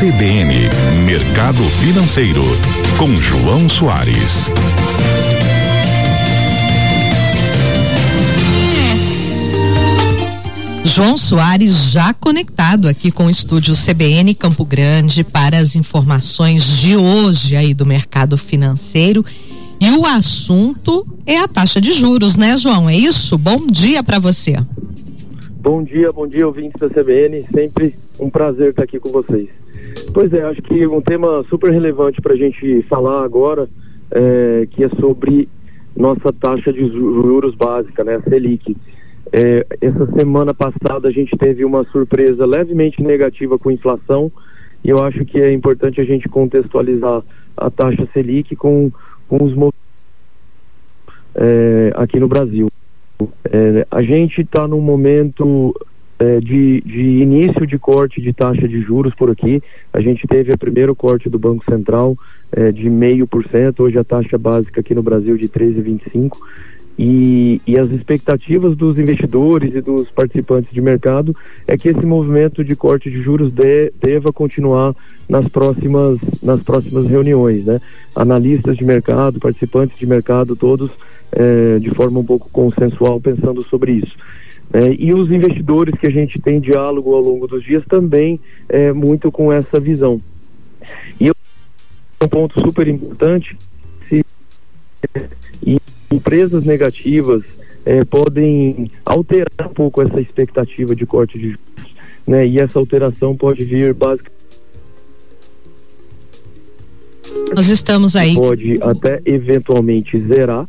CBN Mercado Financeiro com João Soares. João Soares já conectado aqui com o estúdio CBN Campo Grande para as informações de hoje aí do mercado financeiro. E o assunto é a taxa de juros, né, João? É isso? Bom dia para você. Bom dia, bom dia, ouvintes da CBN. Sempre um prazer estar aqui com vocês. Pois é, acho que um tema super relevante para a gente falar agora, é, que é sobre nossa taxa de juros básica, né, a Selic. É, essa semana passada a gente teve uma surpresa levemente negativa com inflação e eu acho que é importante a gente contextualizar a taxa Selic com, com os é, aqui no Brasil. É, a gente está num momento é, de, de, início de corte de taxa de juros por aqui. A gente teve o primeiro corte do Banco Central é, de meio por cento, hoje a taxa básica aqui no Brasil de 13,25%. E, e as expectativas dos investidores e dos participantes de mercado é que esse movimento de corte de juros de, deva continuar nas próximas, nas próximas reuniões. Né? Analistas de mercado, participantes de mercado, todos é, de forma um pouco consensual pensando sobre isso. É, e os investidores que a gente tem diálogo ao longo dos dias também é, muito com essa visão. E um ponto super importante, se, e empresas negativas é, podem alterar um pouco essa expectativa de corte de juros, né? E essa alteração pode vir basicamente nós estamos aí. Pode até eventualmente zerar,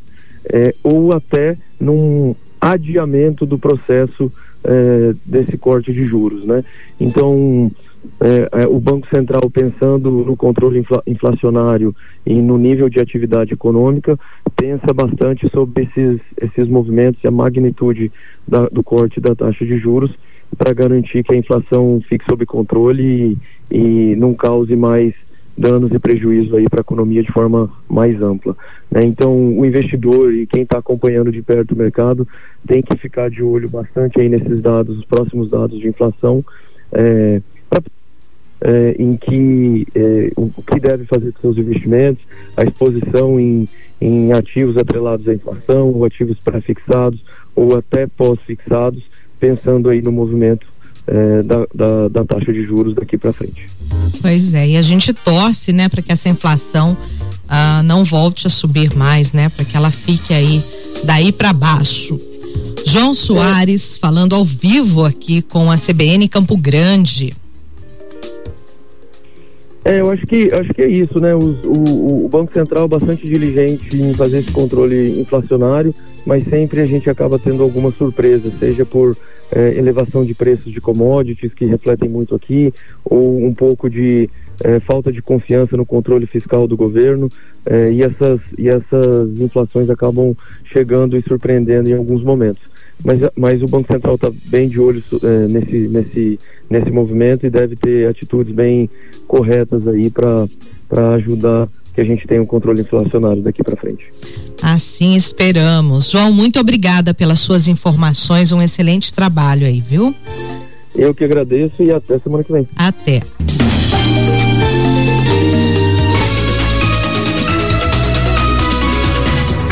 é, ou até num adiamento do processo é, desse corte de juros, né? Então, é, é, o Banco Central pensando no controle infla, inflacionário e no nível de atividade econômica, pensa bastante sobre esses, esses movimentos e a magnitude da, do corte da taxa de juros para garantir que a inflação fique sob controle e, e não cause mais danos e prejuízos aí para a economia de forma mais ampla. Né? Então, o investidor e quem está acompanhando de perto o mercado tem que ficar de olho bastante aí nesses dados, os próximos dados de inflação, é, pra, é, em que é, o que deve fazer com seus investimentos, a exposição em, em ativos atrelados à inflação, ou ativos pré-fixados, ou até pós-fixados, pensando aí no movimento é, da, da, da, taxa de juros daqui para frente. Pois é, e a gente torce, né, para que essa inflação ah, não volte a subir mais, né, para que ela fique aí daí para baixo. João Soares é. falando ao vivo aqui com a CBN Campo Grande. É, eu acho que acho que é isso, né? O, o Banco Central é bastante diligente em fazer esse controle inflacionário, mas sempre a gente acaba tendo alguma surpresa, seja por é, elevação de preços de commodities que refletem muito aqui, ou um pouco de é, falta de confiança no controle fiscal do governo, é, e, essas, e essas inflações acabam chegando e surpreendendo em alguns momentos. Mas, mas o Banco Central está bem de olho é, nesse, nesse, nesse movimento e deve ter atitudes bem corretas aí para ajudar que a gente tenha um controle inflacionário daqui para frente. Assim esperamos. João, muito obrigada pelas suas informações, um excelente trabalho aí, viu? Eu que agradeço e até semana que vem. Até.